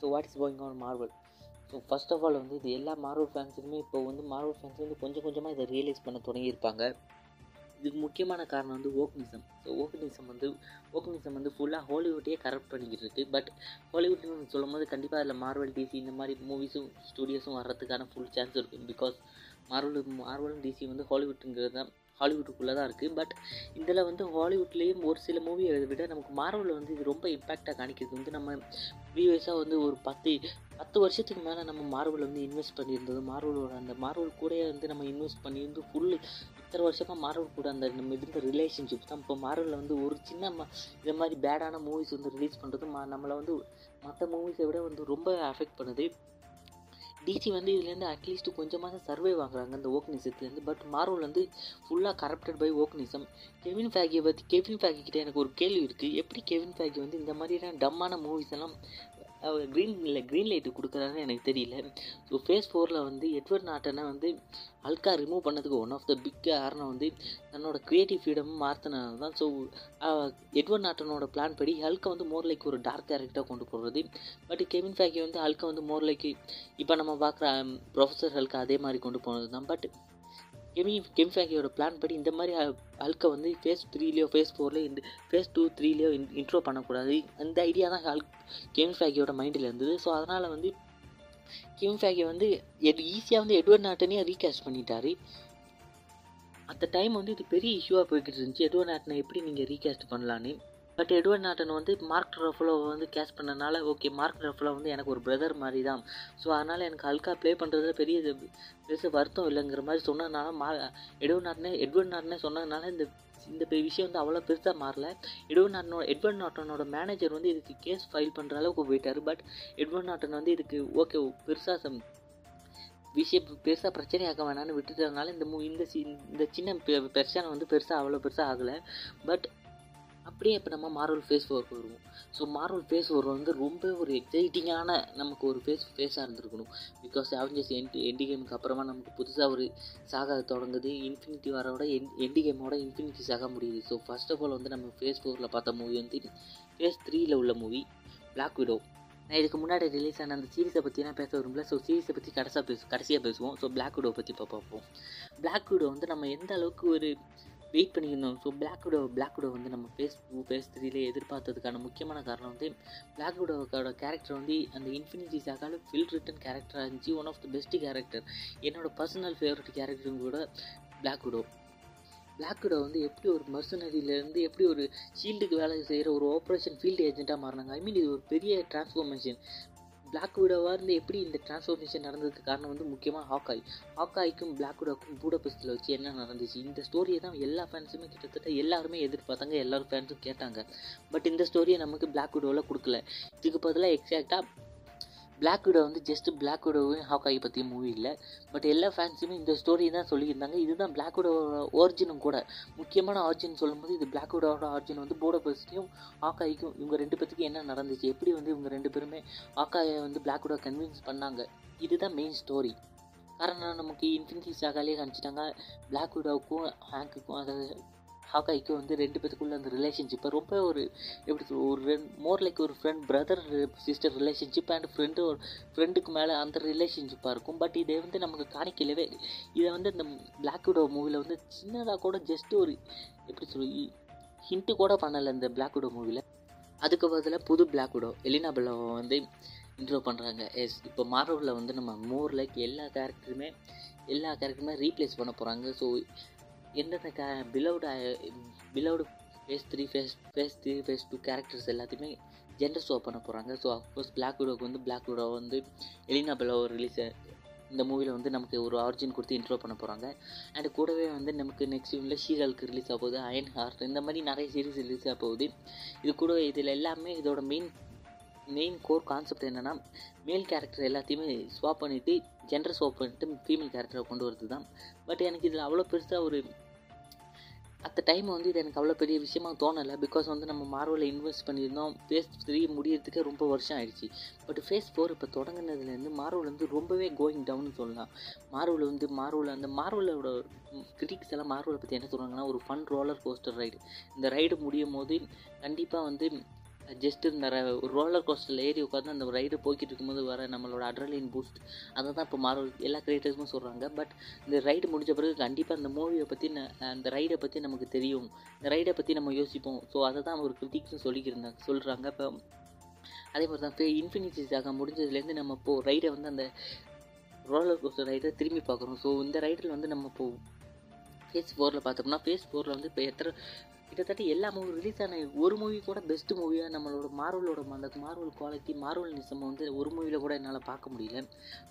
So what is going on Marvel so first of all வந்து இது எல்லா Marvel ஃபேன்ஸுக்குமே இப்போ வந்து மார்வல் ஃபேன்ஸ் வந்து கொஞ்சம் கொஞ்சமாக இதை ரியலைஸ் பண்ண தொடங்கியிருப்பாங்க. இதுக்கு முக்கியமான காரணம் வந்து ஓக்னிசம் ஸோ ஓக்னிசம் வந்து ஓக்னிசம் வந்து ஃபுல்லாக ஹாலிவுட்டையே கரெக்ட் பண்ணிக்கிட்டு இருக்குது பட் ஹாலிவுட்னு சொல்லும் போது கண்டிப்பாக அதில் மார்வல் டிசி இந்த மாதிரி மூவிஸும் ஸ்டூடியோஸும் வர்றதுக்கான ஃபுல் சான்ஸ் இருக்குது பிகாஸ் மார்வல் மார்வலும் டிசி வந்து ஹாலிவுட்டுங்கிறது தான் ஹாலிவுட்டுக்குள்ளே தான் இருக்குது பட் இதில் வந்து ஹாலிவுட்லேயும் ஒரு சில மூவியை விட நமக்கு மார்வலில் வந்து இது ரொம்ப இம்பேக்டாக காணிக்கிறது வந்து நம்ம ப்ரீவியஸாக வந்து ஒரு பத்து பத்து வருஷத்துக்கு மேலே நம்ம மார்வல் வந்து இன்வெஸ்ட் பண்ணியிருந்தது. மார்வலோட அந்த மார்வல் கூடயே வந்து நம்ம இன்வெஸ்ட் பண்ணியிருந்து ஃபுல் இத்தனை வருஷமாக மார்வல் கூட அந்த நம்ம இருந்த ரிலேஷன்ஷிப் தான். இப்போ மார்வலில் வந்து ஒரு சின்ன ம இந்த மாதிரி பேடான மூவிஸ் வந்து ரிலீஸ் பண்ணுறது மா நம்மளை வந்து மற்ற மூவிஸை விட வந்து ரொம்ப அஃபெக்ட் பண்ணுது. டிசி வந்து இதுலேருந்து அட்லீஸ்ட் கொஞ்சமாக சர்வே வாங்குறாங்க இந்த ஓக்னிசத்துலேருந்து பட் மார்வல் வந்து ஃபுல்லாக கரப்டட் பை ஓக்னிசம் கெவின் ஃபேகியை பற்றி கெவின் ஃபேகி கிட்டே எனக்கு ஒரு கேள்வி இருக்குது எப்படி கெவின் ஃபேகி வந்து இந்த மாதிரியான டம்மான மூவிஸ் எல்லாம் க்ரீன் இல்லை க்ரீன் லைட்டு கொடுக்குறாருன்னு எனக்கு தெரியல. ஸோ ஃபேஸ் ஃபோரில் வந்து எட்வர்ட் நாட்டனை வந்து அல்கா ரிமூவ் பண்ணதுக்கு ஒன் ஆஃப் த பிக் காரணம் வந்து தன்னோட க்ரியேட்டிவ் ஃப்ரீடமும் மாற்றினது தான் ஸோ எட்வர்ட் நாட்டனோட பிளான் படி ஹல்கை வந்து மோர் லைக் ஒரு டார்க் கேரக்டராக கொண்டு போகிறது பட் கெவின் ஃபேக்கி வந்து ஹல்கை வந்து மோர் லைக் இப்போ நம்ம பார்க்குற ப்ரொஃபஸர் ஹல்கை அதே மாதிரி கொண்டு போனது தான் பட் கெமி கெமிஃபேக்கியோட பிளான் படி இந்த மாதிரி ஹல்கை வந்து ஃபேஸ் த்ரீலேயோ ஃபேஸ் ஃபோர்லேயோ இந்த ஃபேஸ் டூ த்ரீலேயோ இன் இன்ட்ரோ பண்ணக்கூடாது. அந்த ஐடியா தான் ஹல்க் கெமிஃபேக்கியோட மைண்டில் இருந்தது. ஸோ அதனால் வந்து கெமிஃபேக்கி வந்து எட் ஈஸியாக வந்து எட்வர்ட் நாட்டனையே ரீகேஸ்ட் பண்ணிட்டாரு. அந்த டைம் வந்து இது பெரிய இஷ்யூவாக போய்கிட்டு இருந்துச்சு. எட்வர்ட் நாட்டனை எப்படி நீங்கள் ரீகேஸ்ட் பண்ணலான்னு. பட் எட்வர்ட் நாட்டன் வந்து மார்க் ரஃபலோவை வந்து கேஷ் பண்ணனால ஓகே மார்க் ரஃபலோ வந்து எனக்கு ஒரு பிரதர் மாதிரி தான் ஸோ அதனால் எனக்கு ஹல்கா ப்ளே பண்ணுறதுல பெரிய பெருசு வருத்தம் இல்லைங்கிற மாதிரி சொன்னதுனால மா எட்வர்ட் நாட்டனே எட்வர்ட் நாட்டனே சொன்னதுனால இந்த இந்த விஷயம் வந்து அவ்வளோ பெருசாக மாறல. எட்வர்ட் நாட்டனோட எட்வர்ட் நாட்டனோட மேனேஜர் வந்து இதுக்கு கேஸ் ஃபைல் பண்ணுற அளவுக்கு போயிட்டார். பட் எட்வர்ட் நாட்டன் வந்து இதுக்கு ஓகே பெருசாக சம் விஷயம் பெருசாக பிரச்சனையாக்க வேணான்னு விட்டுட்டதுனால இந்த மூ இந்த சி இந்த சின்ன பிரச்சனை வந்து பெருசாக அவ்வளோ பெருசாக ஆகலை. பட் அப்படியே இப்போ நம்ம மார்வல் ஃபேஸ் ஃபோருக்கு வருவோம். ஸோ மார்வல் ஃபேஸ் ஃபோர் வந்து ரொம்ப ஒரு எக்ஸைட்டிங்கான நமக்கு ஒரு ஃபேஸ் ஃபேஸாக இருந்திருக்கணும். பிகாஸ் அவெஞ்சர்ஸ் என்டி எண்டி கேமுக்கு அப்புறமா நமக்கு புதுசாக ஒரு சாக தொடங்குது. இன்ஃபினிட்டி வரோட என் எண்டி கேமோட இன்ஃபினிட்டி சாக முடியுது. ஸோ ஃபர்ஸ்ட் ஆஃப் ஆல் வந்து நம்ம ஃபேஸ் ஃபோரில் பார்த்த மூவி வந்து ஃபேஸ் த்ரீயில் உள்ள மூவி பிளாக் விடோ நான் இதுக்கு முன்னாடி ரிலீஸ் ஆன அந்த சீரிஸை பற்றி நான் பேச விரும்பல. ஸோ சீரிஸை பற்றி கடைசியாக பேசு கடைசியாக பேசுவோம். ஸோ பிளாக் விடோ பற்றி இப்போ பார்ப்போம். பிளாக் விடோ வந்து நம்ம எந்த அளவுக்கு ஒரு வெயிட் பண்ணியிருந்தோம் so black widow black widow வந்து நம்ம ஃபேஸ் டூ ஃபேஸ் த்ரீல எதிர்பார்த்ததுக்கான முக்கியமான காரணம் வந்து பிளாக் விடோவோட கேரக்டர் வந்து அந்த இன்ஃபினிட்டி சாக்கால ஃபில் ரிட்டன் கேரக்டராக இருந்துச்சு. One of the best character என்னோட பர்சனல் ஃபேவரட் கேரக்டரும் கூட பிளாக் விடோ பிளாக் விடோ வந்து எப்படி ஒரு மர்சனரியிலேருந்து எப்படி ஒரு ஷீல்டுக்கு வேலை செய்கிற ஒரு ஆப்ரேஷன் ஃபீல்டு ஏஜென்ட்டாக மாறினாங்க? ஐ மீன் இது ஒரு பெரிய டிரான்ஸ்ஃபார்மேஷன் பிளாக் விடோவாக இருந்து எப்படி இந்த டிரான்ஸ்ஃபர்மேஷன் நடந்ததுக்கு காரணம் வந்து முக்கியமாக ஹாக்காய் ஹாக்காய்க்கும் பிளாக் விடோக்கும் பூடபஸ்டில் வச்சு என்ன நடந்துச்சு? இந்த ஸ்டோரியை தான் எல்லா ஃபேன்ஸுமே கிட்டத்தட்ட எல்லாருமே எதிர்பார்த்தாங்க. எல்லாரும் ஃபேன்ஸும் கேட்டாங்க. பட் இந்த ஸ்டோரியை நமக்கு பிளாக் விடோவில் கொடுக்கல. இதுக்கு பதிலாக எக்ஸாக்டாக பிளாக் விடோ வந்து ஜஸ்ட் பிளாக் விடோவும் ஹாக்காய் பற்றி மூவி இல்லை. பட் எல்லா ஃபேன்ஸுமே இந்த ஸ்டோரி தான் சொல்லியிருந்தாங்க. இதுதான் பிளாக் விடோட ஒரிஜினும் கூட. முக்கியமான ஆர்ஜின் சொல்லும்போது இது பிளாக் விடோட ஆர்ஜின் வந்து போடோபஸ்டியும் ஹாக்காய்க்கும் இவங்க ரெண்டு பேத்துக்கும் என்ன நடந்துச்சு? எப்படி வந்து இவங்க ரெண்டு பேருமே ஹாக்காயை வந்து பிளாக் விடோ கன்வின்ஸ் பண்ணாங்க? இதுதான் மெயின் ஸ்டோரி காரணம் நமக்கு இன்ஃபினிட்டி சாகாலே காமிச்சிட்டாங்க. பிளாக் விடோவுக்கும் ஹேங்குக்கும் அதாவது ஹாக்காய்க்கு வந்து ரெண்டு பேத்துக்குள்ள அந்த ரிலேஷன்ஷிப்பை ரொம்ப ஒரு எப்படி ஒரு ரெண் மோர் லைக் ஒரு friend brother sister relationship and friend ஒரு ஃப்ரெண்டுக்கு மேலே அந்த ரிலேஷன்ஷிப்பாக இருக்கும். பட் இதை வந்து நமக்கு காணிக்கலவே இதை வந்து இந்த பிளாக் விடோ மூவியில் வந்து சின்னதாக கூட ஜஸ்ட் ஒரு எப்படி சொல்லி ஹிண்ட்டு கூட பண்ணலை இந்த பிளாக் விடோ மூவியில் அதுக்கு பதிலாக புது பிளாக் விடோ எலினா பெல்லாவை வந்து இன்ட்ரோ பண்ணுறாங்க எஸ் இப்போ மார்வலில் வந்து நம்ம மோர் லைக் எல்லா கேரக்டருமே எல்லா கேரக்டருமே ரீப்ளேஸ் பண்ண போகிறாங்க ஸோ எந்தெந்த கே பிலவுடு blood phase three phase phase three phase two characters எல்லாத்தையுமே ஜென்டர் ஷோ பண்ண போகிறாங்க ஸோ அஃப்கோர்ஸ் பிளாக் விடோக்கு வந்து பிளாக் விடோ வந்து எலினா பிலோ ரிலீஸ் இந்த மூவியில் வந்து நமக்கு ஒரு ஆரிஜின் கொடுத்து இன்ட்ரோ பண்ண போகிறாங்க அண்ட் கூடவே வந்து நமக்கு நெக்ஸ்ட் யூனில் ஷீரலுக்கு ரிலீஸ் ஆக போகுது அயன் ஹார்ட் இந்த மாதிரி நிறைய சீரிஸ் ரிலீஸ் ஆக போகுது. இது கூட இதில் எல்லாமே இதோட மெயின் மெயின் கோர் கான்செப்ட் என்னென்னா மேல் கேரக்டர் எல்லாத்தையுமே ஸ்வாப் பண்ணிவிட்டு ஜென்டர் ஸ்வாப் பண்ணிட்டு ஃபீமேல் கேரக்டரை கொண்டு வரது தான் பட் எனக்கு இதில் அவ்வளோ பெருசாக ஒரு அந்த டைம் வந்து இது எனக்கு அவ்வளோ பெரிய விஷயமாக தோணலை. பிகாஸ் வந்து நம்ம மார்வலில் இன்வெஸ்ட் பண்ணியிருந்தோம். ஃபேஸ் த்ரீ முடியறதுக்கே ரொம்ப வருஷம் ஆயிடுச்சு. பட் ஃபேஸ் ஃபோர் இப்போ தொடங்கினதுலேருந்து மார்வல் வந்து ரொம்பவே கோயிங் டவுன் சொல்லலாம். மார்வல் வந்து மார்வல் அந்த மார்வலோட கிரிட்டிக்ஸ் எல்லாம் மார்வலை பற்றி என்ன சொல்கிறாங்கன்னா ஒரு ஃபன் ரோலர் கோஸ்டர் ரைடு இந்த ரைடு முடியும் போது கண்டிப்பாக வந்து ஜஸ்ட் இந்த ரோலர் கோஸ்டரில் ஏறி உட்காந்து அந்த ரைடு போய்கிட்டு இருக்கும்போது வர நம்மளோட அட்ரலின் பூஸ்ட் அதை தான் இப்போ மார்வல் எல்லா கிரியேட்டர்ஸும் சொல்கிறாங்க பட் இந்த ரைடு முடிஞ்ச பிறகு கண்டிப்பாக அந்த மூவியை பற்றி அந்த ரைடை பற்றி நமக்கு தெரியும். இந்த ரைடை பற்றி நம்ம யோசிப்போம். ஸோ அதை தான் ஒரு கிரிட்டிக்ஸும் சொல்லிக்கிருந்தாங்க சொல்கிறாங்க இப்போ அதே மாதிரி தான் இப்போ இன்ஃபினிட்டி முடிஞ்சதுலேருந்து நம்ம இப்போது ரைடை வந்து அந்த ரோலர் கோஸ்டர் ரைடை திரும்பி பார்க்குறோம் ஸோ இந்த ரைடில் வந்து நம்ம இப்போது ஃபேஸ் ஃபோரில் பார்த்தோம்னா ஃபேஸ் ஃபோரில் வந்து இப்போ எத்தனை கிட்டத்தட்ட எல்லா மூவி ரிலீஸ் ஆன ஒரு மூவி கூட பெஸ்ட் மூவியாக நம்மளோட மார்வலோட அந்த மார்வல் குவாலிட்டி மார்வல் நிசம் வந்து ஒரு மூவியில் கூட என்னால் பார்க்க முடியல.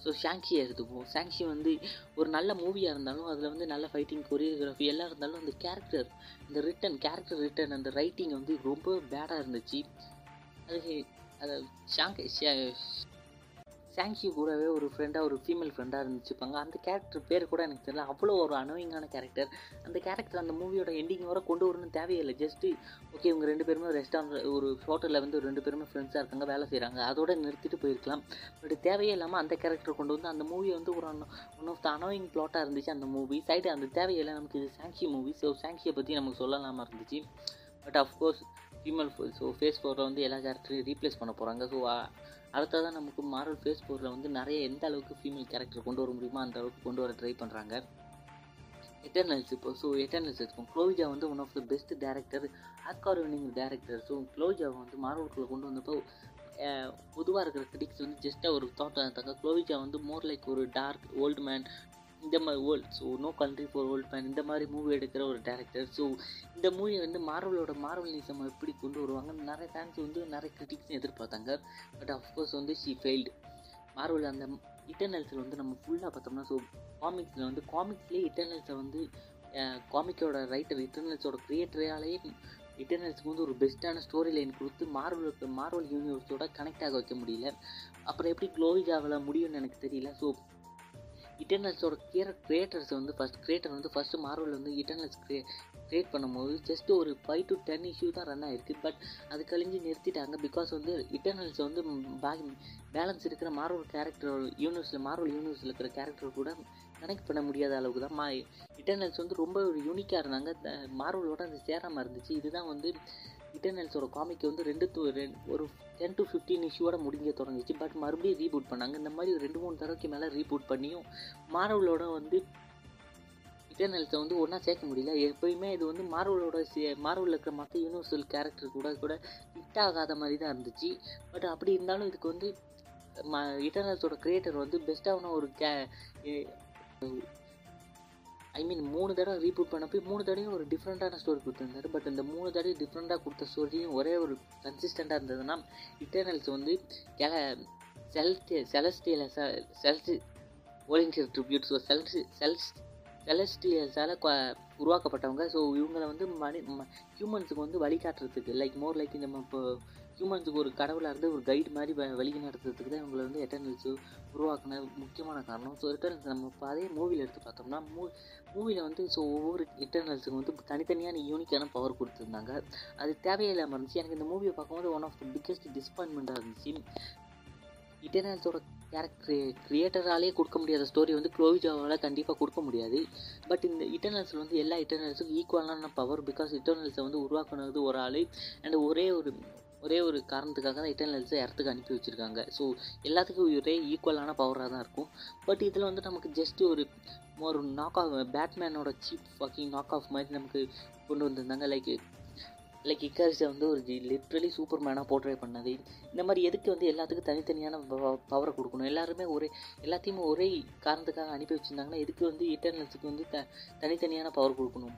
ஸோ ஷாங்ஷியை எடுத்துப்போம். ஷாங்ஷி வந்து ஒரு நல்ல மூவியாக இருந்தாலும் அதில் வந்து நல்ல ஃபைட்டிங் கொரியோகிராஃபி எல்லாம் இருந்தாலும் அந்த கேரக்டர் இந்த ரிட்டன் கேரக்டர் ரிட்டன் அந்த ரைட்டிங் வந்து ரொம்ப பேடாக இருந்துச்சு. அது அதை ஷாங் சாங்ஷி கூடவே ஒரு ஃப்ரெண்டாக ஒரு ஃபீமேல் ஃப்ரெண்டாக இருந்துச்சுப்பாங்க. அந்த கேரக்டர் பேர் கூட எனக்கு தெரியல. அவ்வளோ ஒரு அனோயிங்கான கேரக்டர் அந்த கேரக்டர் அந்த மூவியோட எண்டிங் வர கொண்டு வரணும்னு தேவையில்லை. ஜஸ்ட்டு ஓகே இவங்க ரெண்டு பேருமே ரெஸ்டாரண்ட் ஒரு ஹோட்டலில் வந்து ரெண்டு பேருமே ஃப்ரெண்ட்ஸாக இருக்காங்க வேலை செய்கிறாங்க அதோட நிறுத்திட்டு போயிருக்கலாம். பட் தேவையே இல்லாமல் அந்த கேரக்டர் கொண்டு வந்து அந்த மூவி வந்து ஒரு ஒன் ஆஃப் த அனோயிங் ப்ளாட்டாக இருந்துச்சு அந்த மூவி சைடு அந்த தேவையில்லை நமக்கு இது சாங்ஷி மூவி ஸோ சாங்ஷியை பற்றி நமக்கு சொல்லலாமா இருந்துச்சு. But of course female so phase ஃபோரில் வந்து எல்லா கேரக்டரையும் ரீப்ளேஸ் பண்ண போகிறாங்க ஸோ அடுத்ததான் நமக்கு மார்வல் ஃபேஸ் ஃபோரில் வந்து நிறைய எந்த அளவுக்கு ஃபீமேல் கேரக்டர் கொண்டு வர முடியுமோ அந்த அளவுக்கு கொண்டு வர ட்ரை பண்ணுறாங்க எட்டர்னல்ஸ் இப்போ ஸோ எட்டர்னல்ஸ் இருக்கும் க்ளோவிஜா வந்து one of the best director Oscar winning director so க்ளோவிஜாவை வந்து மார்வல்குள்ளே கொண்டு வந்தப்போ பொதுவாக இருக்கிற கிரிட்டிக்ஸ் வந்து ஜஸ்ட்டாக ஒரு தாட் இருந்தாங்க க்ளோவிஜா வந்து மோர் லைக் ஒரு டார்க் ஓல்டு மேன் இந்த மாதிரி world so no country for old man இந்த மாதிரி மூவி எடுக்கிற ஒரு டேரக்டர் ஸோ இந்த மூவி வந்து மார்வலோட மார்வல் நிசம் எப்படி கொண்டு வருவாங்க? நிறைய ஃபேன்ஸ் வந்து நிறைய கிரிட்டிக்ஸும் எதிர்பார்த்தாங்க. பட் அஃப்கோர்ஸ் வந்து ஷீ ஃபெயில்டு மார்வல் அந்த இட்டர்னல்ஸில் வந்து நம்ம ஃபுல்லாக பார்த்தோம்னா ஸோ காமிக்ஸில் வந்து காமிக்ஸ்லேயே இட்டர்னல்ஸை வந்து காமிக்கோட ரைட்டர் இட்டர்னல்ஸோட க்ரியேட்டராலேயே இட்டர்னல்ஸ்க்கு வந்து ஒரு பெஸ்ட்டான ஸ்டோரி லைன் கொடுத்து மார்வலுக்கு மார்வல் யூனிவர்ஸோட கனெக்ட் ஆக வைக்க முடியல. அப்புறம் எப்படி க்ளோவிஜாவில் முடியும்னு எனக்கு தெரியல. ஸோ இட்டர்னல்ஸோட கியர் கிரியேட்டர்ஸ் வந்து ஃபஸ்ட் கிரியேட்டர் வந்து ஃபஸ்ட்டு மார்வல் வந்து இட்டர்னல்ஸ் கிரியே கிரியேட் பண்ணும்போது ஜஸ்ட் ஒரு ஃபைவ் டு டென் இஷ்யூ தான் ரன் ஆகிருக்கு பட் அது கழிஞ்சு நிறுத்திட்டாங்க பிகாஸ் வந்து இட்டர்னல்ஸ் வந்து பேக் பேலன்ஸ் இருக்கிற மார்வல் கேரக்டர் யூனிவர்ஸில் மார்வல் யூனிவர்ஸில் இருக்கிற கேரக்டர் கூட கனெக்ட் பண்ண முடியாத அளவுக்கு தான் மா இட்டர்னல்ஸ் வந்து ரொம்ப ஒரு யூனிக்காக இருந்தாங்க. மார்வலோட அது சேராமல் இருந்துச்சு. இதுதான் வந்து இட்டர்னல்ஸோட காமிக் வந்து ரெண்டு ஒரு டென் டு ஃபிஃப்டீன் இஷ்யூவோட முடிஞ்ச தொடங்கிச்சு. பட் மறுபடியும் ரீபூட் பண்ணாங்க. இந்த மாதிரி ஒரு ரெண்டு மூணு தடவைக்கு மேலே ரீபூட் பண்ணியும் மார்வலோட வந்து இட்டர்னல்ஸை வந்து ஒன்றா சேர்க்க முடியல. எப்போயுமே இது வந்து மார்வலோட சே மார்வலில் இருக்கிற மற்ற யூனிவர்சல் கேரக்டர் கூட கூட ஹிட் ஆகாத மாதிரி தான் இருந்துச்சு. பட் அப்படி இருந்தாலும் இதுக்கு வந்து ம இட்டர்னல்ஸோட கிரியேட்டர் வந்து பெஸ்ட்டான ஒரு கே ஐ மீன் மூணு தடவை ரீபூட் பண்ணப்போ மூணு தடவையும் ஒரு டிஃப்ரெண்ட்டான ஸ்டோரி கொடுத்துருந்தாரு. பட் இந்த மூணு தடவை டிஃப்ரெண்ட்டாக கொடுத்த ஸ்டோரியும் ஒரே ஒரு கன்சிஸ்டண்ட்டாக இருந்ததுன்னா இட்டர்னல்ஸ் வந்து கெல செல்ஸ்டி செலஸ்டியல செல்ஸ் ஓலியன்ஷியல் ட்ரிபியூட் ஸோ செல்ஸ் செல்ஸ் செலஸ்டியல்ஸால் உருவாக்கப்பட்டவங்க. ஸோ இவங்களை வந்து மனி ஹியூமன்ஸுக்கு வந்து வழிகாட்டுறதுக்கு லைக் மோர் லைக் நம்ம இப்போ ஹியூமன்ஸுக்கு ஒரு கடவுளாக இருந்து ஒரு கைடு மாதிரி வழி நடத்துறதுக்கு தான் இவங்களை வந்து எட்டர்னல்ஸ் உருவாக்குன முக்கியமான காரணம். ஸோ எட்டர்னல்ஸ் நம்ம இப்போ அதே மூவியில் எடுத்து பார்த்தோம்னா மூ மூவியில் வந்து ஸோ ஒவ்வொரு எட்டர்னல்ஸுக்கு வந்து தனித்தனியான யூனிக்கான பவர் கொடுத்துருந்தாங்க. அது தேவையில்லாமல் இருந்துச்சு. எனக்கு இந்த மூவியை பார்க்கும்போது ஒன் ஆஃப் த பிக்கஸ்ட் டிஸ்பாயின்மெண்ட்டாக இருந்துச்சு. இட்டர்னல்ஸோட கேரக்டர் கிரியேட்டராலே கொடுக்க முடியாத ஸ்டோரி வந்து க்ளோவிஜாவால் கண்டிப்பாக கொடுக்க முடியாது. பட் இந்த இட்டர்னல்ஸில் வந்து எல்லா இட்டர்னல்ஸுக்கும் ஈக்குவலான பவர் பிகாஸ் இட்டர்னல்ஸை வந்து உருவாக்குனது ஒரு ஆள். அண்ட் ஒரே ஒரு ஒரே ஒரு காரணத்துக்காக தான் இட்டர்னல்ஸை இடத்துக்கு அனுப்பி வச்சுருக்காங்க. ஸோ எல்லாத்துக்கும் ஒரே ஈக்குவலான பவராக தான் இருக்கும். பட் இதில் வந்து நமக்கு ஜஸ்ட் ஒரு ஒரு நாக் ஆஃப் பேட்மேனோட சீப் ஃபக்கிங் நாக் ஆஃப் மாதிரி நமக்கு கொண்டு வந்திருந்தாங்க. லைக் லைக் இக்காரிஸை வந்து ஒரு லிட்ரலி சூப்பர் மேனாக போர்ட்ரே பண்ணது. இந்த மாதிரி எதுக்கு வந்து எல்லாத்துக்கும் தனித்தனியான பவரை கொடுக்கணும்? எல்லாருமே ஒரே எல்லாத்தையுமே ஒரே காரணத்துக்காக அனுப்பி வச்சுருந்தாங்கன்னா எதுக்கு வந்து இட்டர்னல்ஸுக்கு வந்து த தனித்தனியான பவர் கொடுக்கணும்?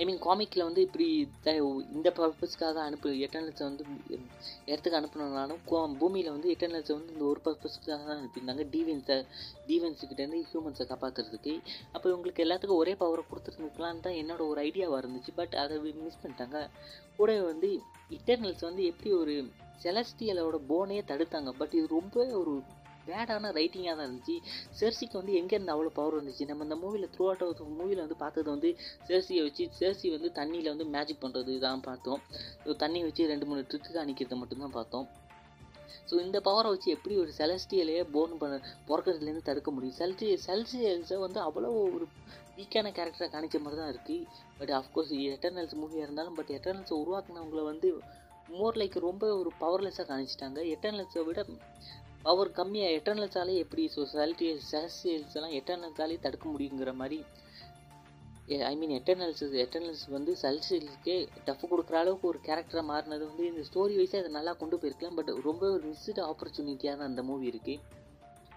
ஐ மீன் காமிக்கில் வந்து இப்படி த இந்த பர்பஸ்க்காக அனுப்பு எட்டர்னல்ஸை வந்து இடத்துக்கு அனுப்பினாலும் பூமியில் வந்து எட்டர்னல்ஸை வந்து இந்த ஒரு பர்பஸ்க்காக தான் அனுப்பியிருந்தாங்க. டீவென்ஸை டீவென்ஸுக்கிட்டேருந்து ஹியூமன்ஸை காப்பாற்றுறதுக்கு அப்போ இவங்களுக்கு எல்லாத்துக்கும் ஒரே பவரை கொடுத்துருந்துக்கலான்னு தான் என்னோட ஒரு ஐடியாவாக இருந்துச்சு. பட் அதை மிஸ் பண்ணிட்டாங்க. கூட வந்து இட்டர்னல்ஸ் வந்து எப்படி ஒரு செலஸ்டியலோட போனையே தடுத்தாங்க. பட் இது ரொம்ப ஒரு பேடான ரைட்டிங்காக தான் இருந்துச்சு. செர்சிக்கு வந்து எங்கேருந்து அவ்வளோ பவர் வந்துச்சு? நம்ம இந்த மூவியில் த்ரூ அவுட் மூவியில் வந்து பார்த்தது வந்து செர்சியை வச்சு செர்சி வந்து தண்ணியில் வந்து மேஜிக் பண்ணுறது தான் பார்த்தோம். தண்ணி வச்சு ரெண்டு மூணு ட்ரிக்கு அணிக்கிறத மட்டும்தான் பார்த்தோம். ஸோ இந்த பவரை வச்சு எப்படி ஒரு செலஸ்டியலையே போன் பண்ண பிறக்கிறதுலேருந்து தடுக்க முடியும்? செல்சி செல்சியல்ஸை வந்து அவ்வளோ ஒரு வீக்கான கேரக்டரை காணிச்ச மாதிரி தான் இருக்குது பட் அஃப்கோர்ஸ் எட்டர்னல்ஸ் மூவியாக இருந்தாலும் பட் எட்டர்னல்ஸை உருவாக்குனவங்களை வந்து மோர் லைக் ரொம்ப ஒரு பவர்லெஸ்ஸாக காணிச்சிட்டாங்க. எட்டர்னல்ஸை விட பவர் கம்மியாக எட்டர்னல்ஸாலே எப்படி சொசாலிட்டி சேல்ஸ் எல்லாம் எட்டர்னல்ஸாலே தடுக்க முடியுங்கிற மாதிரி ஐ மீன் எட்டர்னல்ஸ் எட்டர்னல்ஸ் வந்து சல்சியல்ஸ்க்கே டஃப் கொடுக்குற அளவுக்கு ஒரு கேரக்டராக மாறினது வந்து இந்த ஸ்டோரி வைஸாக அதை நல்லா கொண்டு போயிருக்கலாம். பட் ரொம்ப ஒரு மிஸ்டு ஆப்பர்ச்சுனிட்டியாக தான் அந்த மூவி இருக்குது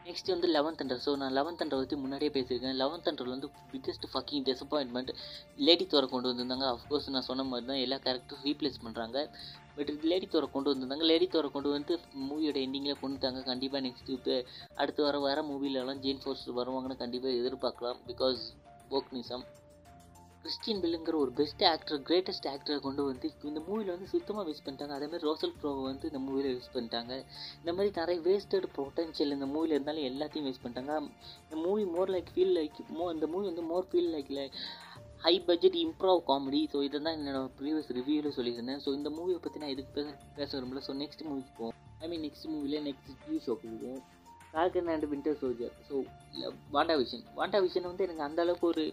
நெக்ஸ்ட் வந்து லெவன்த் அண்டர் ஸோ நான் லெவன்த் அண்டர் பற்றி முன்னாடியே பேசியிருக்கேன். லெவன்த் அண்டர் வந்து பிக்கஸ்ட் ஃபக்கிங் டிசப்பாயின்மெண்ட் லேடி தோற கொண்டு வந்திருந்தாங்க. அஃப்கோர்ஸ் நான் சொன்ன மாதிரி தான் எல்லா கேரக்டரும் ரீப்ளேஸ் பண்ணுறாங்க பட் லேடி தோரை கொண்டு வந்திருந்தாங்க. லேடி தோரை கொண்டு வந்து மூவியோட எண்டிங்கில் கொண்டுட்டாங்க கண்டிப்பாக நெக்ஸ்ட்டு அடுத்து வர வர மூவிலலாம் ஜெயின் ஃபோர்ஸ் வருவாங்கன்னு கண்டிப்பாக எதிர்பார்க்கலாம். பிகாஸ் போக்னிசம் கிறிஸ்டின் பில்லுங்கிற ஒரு பெஸ்ட் ஆக்டர் கிரேட்டஸ்ட் ஆக்டரை கொண்டு வந்து இந்த மூவியில் வந்து சுத்தமாக வேஸ்ட் பண்ணிட்டாங்க. அதேமாதிரி ரோசல் ப்ரோவை வந்து இந்த மூவியில் வேஸ்ட் பண்ணிட்டாங்க. இந்த மாதிரி நிறைய வேஸ்டட் பொட்டன்ஷியல் இந்த மூவியில் இருந்தாலும் எல்லாத்தையும் வேஸ்ட் பண்ணிட்டாங்க. இந்த movie more like feel like more இந்த மூவி வந்து more feel like like high budget improve comedy so இதை தான் என்னோட ப்ரீவியஸ் ரிவ்யூவில் சொல்லியிருந்தேன். ஸோ இந்த மூவியை பற்றி நான் எதுக்கு பேச பேச விரும்பல. ஸோ நெக்ஸ்ட் மூவிக்கு போவோம். ஐ மீன் நெக்ஸ்ட் மூவியில் நெக்ஸ்ட் டிவி ஷோக்கு போவோம். Falcon and Winter Soldier so Wanda Vision Wanda Vision வந்து எனக்கு அந்தளவுக்கு ஒரு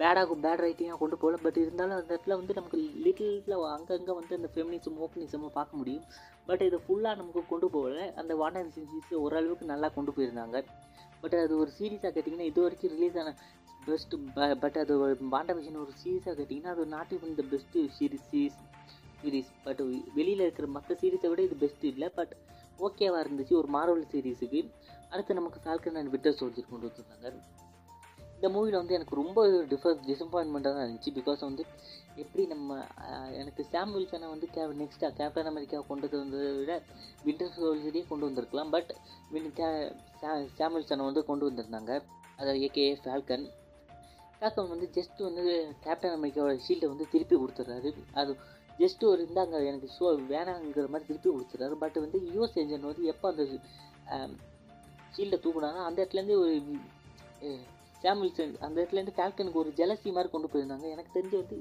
பேடாக பேட் ரைட்டிங்காக கொண்டு போகல. பட் இருந்தாலும் அந்த இடத்துல வந்து நமக்கு லிட்டில் அங்கங்கே வந்து அந்த ஃபெமினிசம் ஓப்பனிசமும் பார்க்க முடியும். பட் இதை ஃபுல்லாக நமக்கு கொண்டு போகல. அந்த வாண்டா விஷன் சீரிஸ் ஓரளவுக்கு நல்லா கொண்டு போயிருந்தாங்க. பட் அது ஒரு சீரீஸாக கேட்டிங்கன்னா இது வரைக்கும் ரிலீஸ் ஆன பெஸ்ட்டு பட் அது வாண்டா விஷன் ஒரு சீரீஸாக கேட்டிங்கன்னா அது not even the best series series series but வெளியில் இருக்கிற மற்ற சீரீஸை விட இது பெஸ்ட்டு இல்லை. பட் ஓகேவாக இருந்துச்சு ஒரு மார்வல் சீரீஸுக்கு அடுத்து நமக்கு ஃபால்கன் அண்ட் விட்டர் சோல்ஜர் கொண்டு வந்திருந்தாங்க. இந்த மூவியில் வந்து எனக்கு ரொம்ப டிஃபர் டிசப்பாயின்மெண்ட்டாக தான் இருந்துச்சு. பிகாஸ் வந்து எப்படி நம்ம எனக்கு சாம் வில்சனை வந்து கே நெக்ஸ்ட்டாக கேப்டன் அமெரிக்கா கொண்டு வந்ததை விட வின்டர் சோல்ஜரையே கொண்டு வந்திருக்கலாம். பட் வின் கே சாம் வில்சனை வந்து கொண்டு வந்திருந்தாங்க. அதாவது ஏகே ஃபால்கன் ஃபால்கன் வந்து ஜஸ்ட் வந்து கேப்டன் அமெரிக்காவோட ஷீல்டை வந்து திருப்பி கொடுத்துட்றாரு. அது ஜஸ்ட் ஒரு இருந்தாங்க எனக்கு ஷோ வேணாங்கிற மாதிரி திருப்பி கொடுத்துட்றாரு. பட் வந்து யூஎஸ் ஏஜென்ட் வந்து எப்போ அந்த ஷீல்டை தூக்குனாங்க? அந்த இடத்துலேருந்து ஒரு சாமில்சன் அந்த இடத்துலேருந்து ஃபால்கனுக்கு ஒரு ஜெலசி மாதிரி கொண்டு போயிருந்தாங்க. எனக்கு தெரிஞ்சு வந்து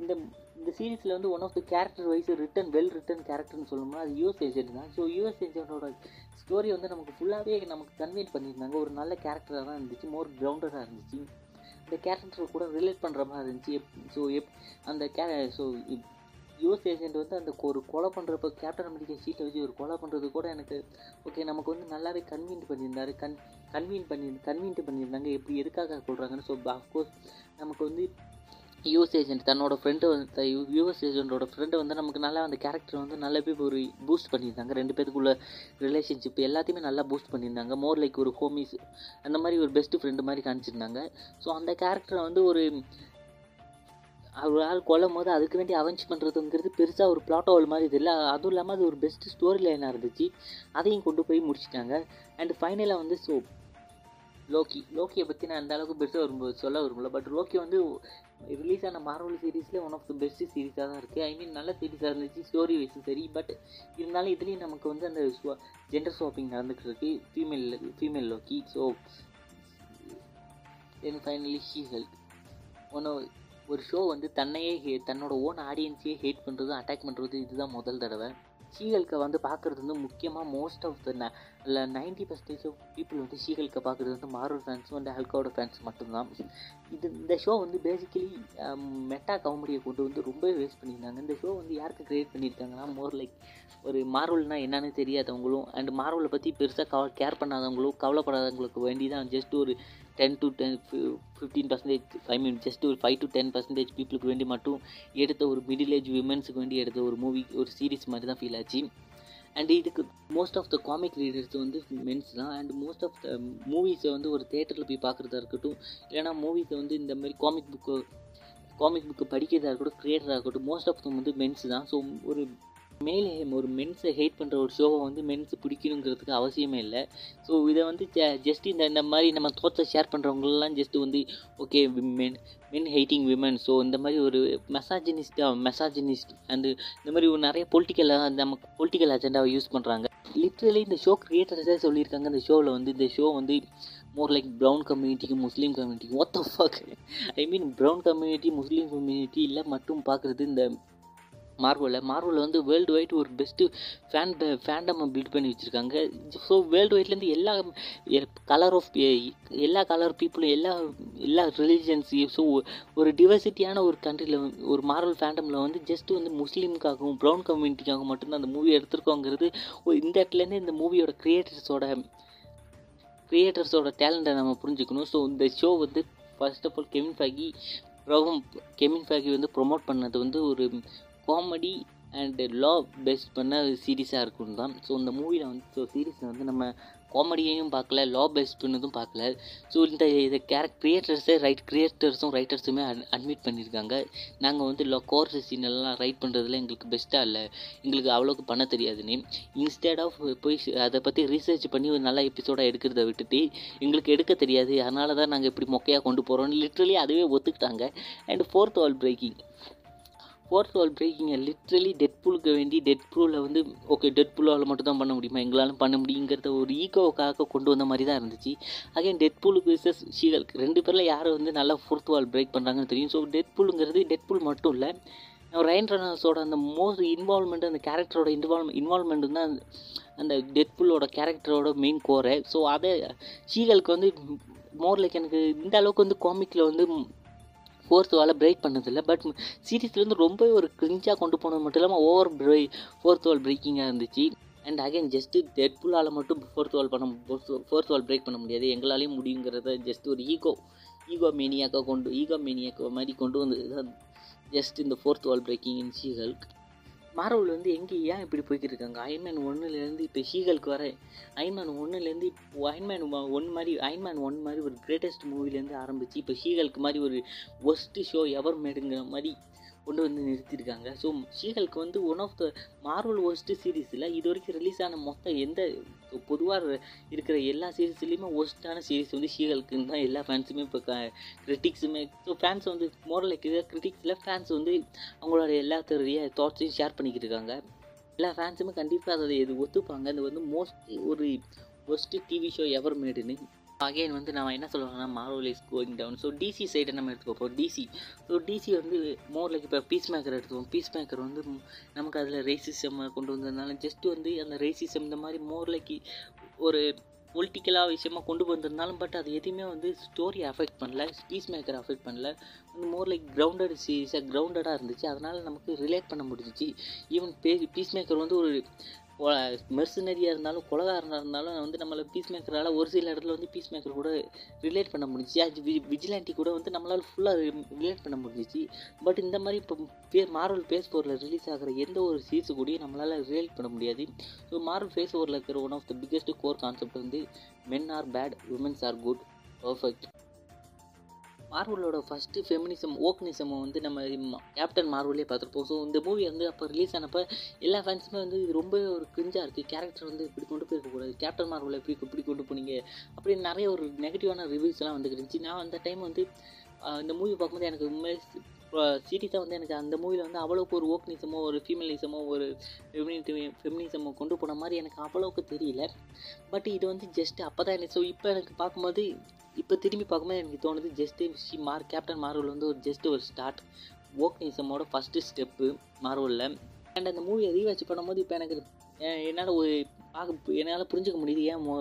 இந்த இந்த சீரீஸில் வந்து one of the character wise written well written கேரக்டர்னு சொல்லணும்னா அது யூஎஸ் ஏஜென்ட் தான். ஸோ யூஎஸ் ஏஜென்ட்டோட ஸ்டோரி வந்து நமக்கு ஃபுல்லாகவே நமக்கு கன்வீன் பண்ணியிருந்தாங்க. ஒரு நல்ல கேரக்டராக தான் இருந்துச்சு மோர் கிரவுண்டடாக இருந்துச்சு. இந்த கேரக்டர் கூட ரிலேட் பண்ணுற மாதிரி இருந்துச்சு. எப் ஸோ எப் அந்த கே ஸோ யூஎஸ் ஏஜென்ட் வந்து அந்த ஒரு கொலை பண்ணுறப்ப கேப்டன் அமெரிக்கா ஷீட்டை வச்சு ஒரு கொலை பண்ணுறது கூட எனக்கு ஓகே நமக்கு வந்து நல்லாவே கன்வீன்ட் பண்ணியிருந்தாரு. கன் கன்வீன் பண்ணி கன்வீன்ட் பண்ணியிருந்தாங்க. எப்படி எதுக்காக சொல்கிறாங்கன்னு ஸோ அஃப்கோர்ஸ் நமக்கு வந்து யூஎஸ் ஏஜென்ட் தன்னோட ஃப்ரெண்டு வந்து யூஎஸ் ஏஜென்ட்டோட ஃப்ரெண்டு வந்து நமக்கு நல்லா அந்த கேரக்டர் வந்து நல்லாவே ஒரு பூஸ்ட் பண்ணியிருந்தாங்க. ரெண்டு பேருக்குள்ள ரிலேஷன்ஷிப் எல்லாத்தையுமே நல்லா பூஸ்ட் பண்ணியிருந்தாங்க. மோர் லைக் ஒரு ஹோமிஸ் அந்த மாதிரி ஒரு பெஸ்ட் ஃப்ரெண்டு மாதிரி காமிச்சிருந்தாங்க. ஸோ அந்த கேரக்டரை வந்து ஒரு ஒரு ஆள் கொல்லும் போது அதுக்கு வேண்டி அவெஞ்ச் பண்ணுறதுங்கிறது பெருசாக ஒரு பிளாட் மாதிரி இது இல்லை அதுவும் இல்லாமல் அது ஒரு பெஸ்ட் ஸ்டோரி லைனாக இருந்துச்சு. அதையும் கொண்டு போய் முடிச்சிட்டாங்க. அண்ட் ஃபைனலாக வந்து ஸோ லோக்கி லோக்கியை பற்றி நான் அந்த அளவுக்கு பெருசாக விரும்ப சொல்ல விரும்பல. பட் லோக்கி வந்து ரிலீஸ் ஆன மார்வல் சீரீஸில் ஒன் ஆஃப் த பெஸ்ட் சீரீஸாக தான் இருக்குது ஐ மீன் நல்ல சீரீஸாக இருந்துச்சு ஸ்டோரி வைஸும் சரி. பட் இருந்தாலும் இதுலேயும் நமக்கு வந்து அந்த ஜெண்டர் ஷாப்பிங் நடந்துகிட்டு இருக்கு female female Loki. So then finally she help ஒன்று ஒரு ஷோ வந்து தன்னையே ஹே தன்னோட ஓன் ஆடியன்ஸையே ஹேட் பண்ணுறது அட்டாக் பண்ணுறது இதுதான் முதல் தடவை. ஷீகல்கை வந்து பார்க்குறது வந்து முக்கியமாக most of the ninety percentage of people வந்து ஷீகல்கை பார்க்குறது வந்து மார்வல் ஃபேன்ஸும் வந்து ஹல்கோட ஃபேன்ஸ் மட்டும்தான். இது இந்த ஷோ வந்து பேசிக்கலி மெட்டா காமெடியை கொண்டு வந்து ரொம்பவே வேஸ்ட் பண்ணியிருந்தாங்க. இந்த ஷோ வந்து யாருக்கு க்ரியேட் பண்ணியிருக்காங்கன்னா மோர் லைக் ஒரு மார்வல்னா என்னன்னு தெரியாதவங்களும் அண்ட் மார்வலை பற்றி பெருசாக கவ கேர் பண்ணாதவங்களும் கவலைப்படாதவங்களுக்கு வேண்டி தான் ஜஸ்ட் ஒரு ten to ten fifteen percentage I mean just ஒரு ஃபைவ் டு டென் பர்சன்டேஜ் பீப்புளுக்கு வேண்டி மட்டும் எடுத்த ஒரு மிடில் ஏஜ் விமென்ஸுக்கு வேண்டி எடுத்த ஒரு மூவி ஒரு சீரிஸ் மாதிரி தான் ஃபீல் ஆச்சு. அண்ட் இதுக்கு most of the comic readers வந்து மென்ஸ் தான். அண்ட் மோஸ்ட் ஆஃப் த மூவிஸை வந்து ஒரு தேட்டரில் போய் பார்க்குறதா இருக்கட்டும் இல்லைனா மூவிஸை வந்து இந்த மாதிரி காமிக் புக்கு காமிக் புக்கு படிக்கிறதா இருக்கட்டும் க்ரியேட்டராக இருக்கட்டும் மோஸ்ட் ஆஃப் தம் வந்து மென்ஸ் தான். ஸோ ஒரு மேலே ஒரு மென்ஸை ஹேட் பண்ணுற ஒரு ஷோவை வந்து மென்ஸ் பிடிக்கணுங்கிறதுக்கு அவசியமே இல்லை. ஸோ இதை வந்து ஜஸ்ட் இந்த இந்த மாதிரி நம்ம தோற்ற ஷேர் பண்ணுறவங்களெலாம் ஜஸ்ட் வந்து okay men men hating women so இந்த மாதிரி ஒரு மெசாஜினிஸ்டாக மெசாஜினிஸ்ட் அண்டு இந்த மாதிரி ஒரு நிறைய பொலிட்டிக்கலாக நம்ம பொலிட்டிக்கல் அஜெண்டாவை யூஸ் பண்ணுறாங்க லிட்ரலி இந்த ஷோ க்ரியேட்டர்ஸே சொல்லியிருக்காங்க. இந்த ஷோவில் வந்து இந்த ஷோ வந்து மோர் லைக் ப்ரௌன் கம்யூனிட்டிக்கு முஸ்லீம் கம்யூனிட்டிக்கு ஒத்த fuck I mean brown community Muslim community இல்லை மட்டும் பார்க்குறது இந்த மார்வலில் மார்வலில் வந்து வேர்ல்டு வைட் ஒரு பெஸ்ட்டு ஃபேன் ஃபேண்டம் பில்ட் பண்ணி வச்சுருக்காங்க. ஸோ வேர்ல்டு வைட்லேருந்து எல்லா கலர் ஆஃப் எல்லா கலர் பீப்புளும் எல்லா எல்லா ரிலீஜன்ஸ் ஸோ ஒரு டிவர்சிட்டியான ஒரு கண்ட்ரியில் ஒரு மார்வல் ஃபேண்டமில் வந்து ஜஸ்ட் வந்து முஸ்லீமுக்காகவும் ப்ரௌன் கம்யூனிட்டிக்காகவும் மட்டும்தான் அந்த மூவி எடுத்திருக்கோங்கிறது ஒரு இந்த இடத்துலேருந்து இந்த மூவியோட க்ரியேட்டர்ஸோட க்ரியேட்டர்ஸோட டேலண்ட்டை நம்ம புரிஞ்சுக்கணும். ஸோ இந்த ஷோ வந்து first of all Kevin Feige ரவும் Kevin Feige வந்து ப்ரொமோட் பண்ணது வந்து ஒரு காமெடி அண்டு லா பேஸ்ட் பண்ண சீரீஸாக இருக்கும் தான். ஸோ இந்த மூவியில் வந்து ஸோ சீரீஸில் வந்து நம்ம காமெடியையும் பார்க்கல லா பேஸ்ட் பண்ணதும் பார்க்கல. ஸோ இந்த இதை கேரக்ட் க்ரியேட்டர்ஸே ரைட் க்ரியேட்டர்ஸும் ரைட்டர்ஸுமே அட்மிட் பண்ணியிருக்காங்க நாங்கள் வந்து லா கோர்ஸ் சீனெல்லாம் ரைட் பண்ணுறதுல எங்களுக்கு பெஸ்ட்டாக இல்லை. எங்களுக்கு அவ்வளோக்கு பண்ண தெரியாதுன்னு. இன்ஸ்டெட் ஆஃப் போய் அதை பற்றி ரீசர்ச் பண்ணி ஒரு நல்ல எபிசோடாக எடுக்கிறத விட்டுட்டு எங்களுக்கு எடுக்க தெரியாது. அதனால தான் நாங்கள் இப்படி மொக்கையாக கொண்டு போகிறோம் லிட்ரலி அதுவே ஒத்துக்கிட்டாங்க. And fourth all breaking fourth wall பிரேக்கிங்கை literally டெட் புலுக்க வேண்டி டெட் ப்ரூவில் வந்து ஓகே டெட் புலால் மட்டும் தான் பண்ண முடியுமா? எங்களாலும் பண்ண முடியுங்கிறத ஒரு ஈகோவுக்காக கொண்டு வந்த மாதிரி தான் இருந்துச்சு. அகைன் டெட் புலுக்கு விசஸ் ஷீகல் ரெண்டு பேரில் யார் வந்து நல்லா ஃபோர்த் வால் பிரேக் பண்ணுறாங்கன்னு தெரியும். ஸோ டெட் புலுங்கிறது டெட் புல் மட்டும் இல்லை. ரைன் ரனர்ஸோட அந்த மோஸ்ட் இன்வால்மெண்ட் அந்த கேரக்டரோட இன்வால்வ் இன்வால்மெண்ட் தான் அந்த டெட் புல்லோட கேரக்டரோட மெயின் கோரை ஸோ அதை ஷீகலுக்கு வந்து மோர் லைக் எனக்கு இந்த அளவுக்கு வந்து காமிக்கில் வந்து ஃபோர்த் வாலை பிரேக் பண்ணதில்லை. பட் சீரீஸ்லேருந்து ரொம்ப ஒரு கிரிஞ்சாக கொண்டு போனது மட்டும் இல்லாமல் ஓவர் பிரே ஃபோர்த் வால் பிரேக்கிங்காக இருந்துச்சு. அண்ட் அகைன் ஜஸ்ட்டு டெட் புல்லால் மட்டும் ஃபோர்த் வால் பண்ண ஃபோர்த் வால் பிரேக் பண்ண முடியாது. எங்களாலேயும் முடியுங்கிறத ஜஸ்ட் ஒரு ஈகோ ஈகோ மேனியாக்காக கொண்டு ஈகோ மேனியாக்க மாதிரி கொண்டு வந்தது தான் ஜஸ்ட் இந்த fourth wall breaking in Hulk Marvel வந்து எங்கே ஏன் இப்படி போய்கிட்டு இருக்காங்க அயன்மேன் ஒன்றுலேருந்து இப்போ ஷீகலுக்கு வர அயன்மேன் ஒன்றுலேருந்து இப்போ அயன்மேன் ஒன் மாதிரி அயன்மேன் ஒன் மாதிரி ஒரு கிரேட்டஸ்ட் மூவிலேருந்து ஆரம்பித்து இப்போ ஷீகலுக்கு மாதிரி ஒரு ஒஸ்ட்டு ஷோ எவர் மேடுங்கிற மாதிரி கொண்டு வந்து நிறுத்தியிருக்காங்க ஸோ ஷீகலுக்கு வந்து one of the Marvel worst சீரீஸில் இது வரைக்கும் ரிலீஸ் ஆன மொத்தம் எந்த பொதுவாக இருக்கிற எல்லா சீரீஸ்லேயுமே ஒஸ்ட்டான சீரீஸ் வந்து ஷீகலுக்குன்னு தான் எல்லா ஃபேன்ஸுமே இப்போ கிரிட்டிக்ஸுமே ஸோ ஃபேன்ஸ் வந்து மோரல் கிரிட்டிக்ஸில் ஃபேன்ஸ் வந்து அவங்களோட எல்லா தெரிய தாட்ஸையும் ஷேர் பண்ணிக்கிட்டு இருக்காங்க. எல்லா ஃபேன்ஸுமே கண்டிப்பாக அதை இது ஒத்துப்பாங்க. அது வந்து மோஸ்ட்லி ஒரு ஒஸ்ட்டு டிவி ஷோ எவர் மேடுன்னு அகைன் வந்து நம்ம என்ன சொல்லுவாங்கன்னா Marvel is going down so DC சைடை நம்ம எடுத்துக்கோப்போம் டிசி ஸோ டிசி வந்து மோர் லைக் இப்போ பீஸ் மேக்கர் எடுத்துக்கோம் பீஸ் மேக்கர் வந்து நமக்கு அதில் ரேசிசம் கொண்டு வந்ததுனால ஜஸ்ட் வந்து அந்த ரேசிசம் இந்த மாதிரி மோர் லைக் ஒரு பொலிட்டிக்கலாக விஷயமா கொண்டு வந்திருந்தாலும் பட் அது எதுவுமே வந்து ஸ்டோரி அஃபெக்ட் பண்ணல பீஸ் மேக்கர் அஃபெக்ட் பண்ணல. வந்து மோர் லைக் கிரவுண்டட் சீரியஸாக கிரவுண்டடாக இருந்துச்சு. அதனால் நமக்கு ரிலேட் பண்ண முடிஞ்சிச்சு. ஈவன் பே பீஸ் மேக்கர் வந்து ஒரு மெர்சனரியாக இருந்தாலும் கொலகாரனாக இருந்தாலும் வந்து நம்மளை பீஸ் மேக்கரால் ஒரு சில இடத்துல வந்து பீஸ் மேக்கர் கூட ரிலேட் பண்ண முடிஞ்சிச்சு. அது விஜிலாண்டி கூட வந்து நம்மளால் ஃபுல்லாக ரிலேட் பண்ண முடிஞ்சிச்சு. பட் இந்த மாதிரி இப்போ பே மார்வல் ஃபேஸ் ஃபோரில் ரிலீஸ் ஆகிற எந்த ஒரு சீரிஸு கூடயும் நம்மளால் ரிலேட் பண்ண முடியாது. ஸோ மார்வல் ஃபேஸ் ஃபோரில் இருக்கிற one of the biggest core concept வந்து men are bad women's are good perfect மார்வலோட first feminism ஓக்னிசம் வந்து நம்ம கேப்டன் மார்வலே பார்த்துருப்போம். ஸோ இந்த மூவி வந்து அப்போ ரிலீஸ் ஆனப்போ எல்லா ஃபேன்ஸுமே வந்து இது ரொம்ப ஒரு கிரிஞ்சாக இருக்குது கேரக்டர் வந்து இப்படி கொண்டு போயிருக்கக்கூடாது கேப்டன் மார்வலை எப்படி இப்படி கொண்டு போனீங்க? அப்படின்னு நிறைய ஒரு நெகட்டிவான ரிவ்யூஸ்லாம் வந்துருந்துச்சு நான் அந்த டைம் வந்து இந்த மூவி பார்க்கும்போது எனக்கு உண்மையிலே சீரியஸாக வந்து எனக்கு அந்த மூவியில் வந்து அவ்வளோக்கு ஒரு ஓக்னிசமோ ஒரு ஃபீமலிசமோ ஒரு ஃபெமினிட்டி ஃபெமினிசமோ கொண்டு போன மாதிரி எனக்கு அவ்வளோக்கு தெரியல. பட் இது வந்து ஜஸ்ட் அப்போ தான் எனக்கு ஸோ இப்போ எனக்கு பார்க்கும்போது இப்போ திரும்பி பார்க்கும்போது எனக்கு தோணுது ஜஸ்ட்டு ஷி மார் கேப்டன் மார்வல் வந்து ஒரு ஜஸ்ட் ஒரு ஸ்டார்ட் ஓக்னிசமோட ஃபஸ்ட்டு ஸ்டெப்பு மார்வலில். அண்ட் அந்த மூவியை ரீவாச் பண்ணும்போது இப்போ எனக்கு என்னால் ஒரு பார்க்க என்னால் புரிஞ்சுக்க முடியுது. ஏன் மோ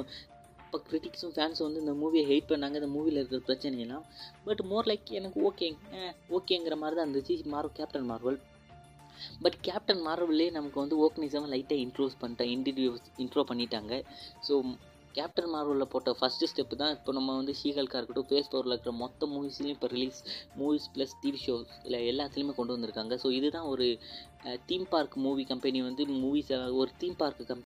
இப்போ கிரிட்டிக்ஸும் ஃபேன்ஸும் வந்து இந்த மூவியை ஹெயிட் பண்ணாங்க இந்த மூவியில் இருக்கிற பிரச்சனையெல்லாம். பட் மோர் லைக் எனக்கு ஓகே ஓகேங்கிற மாதிரி தான் இருந்துச்சு. Marvel captain Marvel. But captain மார்வல்லே நமக்கு வந்து ஓக்னிசம் லைட்டாக இன்ட்ரோஸ் பண்ணிட்டேன் இன்ட்ரடியூஸ் இன்ட்ரோ பண்ணிட்டாங்க. ஸோ கேப்டன் மார்வலில் போட்ட ஃபஸ்ட்டு ஸ்டெப்பு தான் இப்போ நம்ம வந்து ஷீகல்காக இருக்கட்டும் ஃபேஸ் பவரில் இருக்கிற மொத்த மூவிஸ்லேயும் இப்போ release movies plus TV shows இல்லை எல்லாத்துலேயுமே கொண்டு வந்திருக்காங்க. ஸோ இதுதான் ஒரு தீம் பார்க் மூவி கம்பெனி வந்து மூவிஸை ஒரு தீம் பார்க் கம்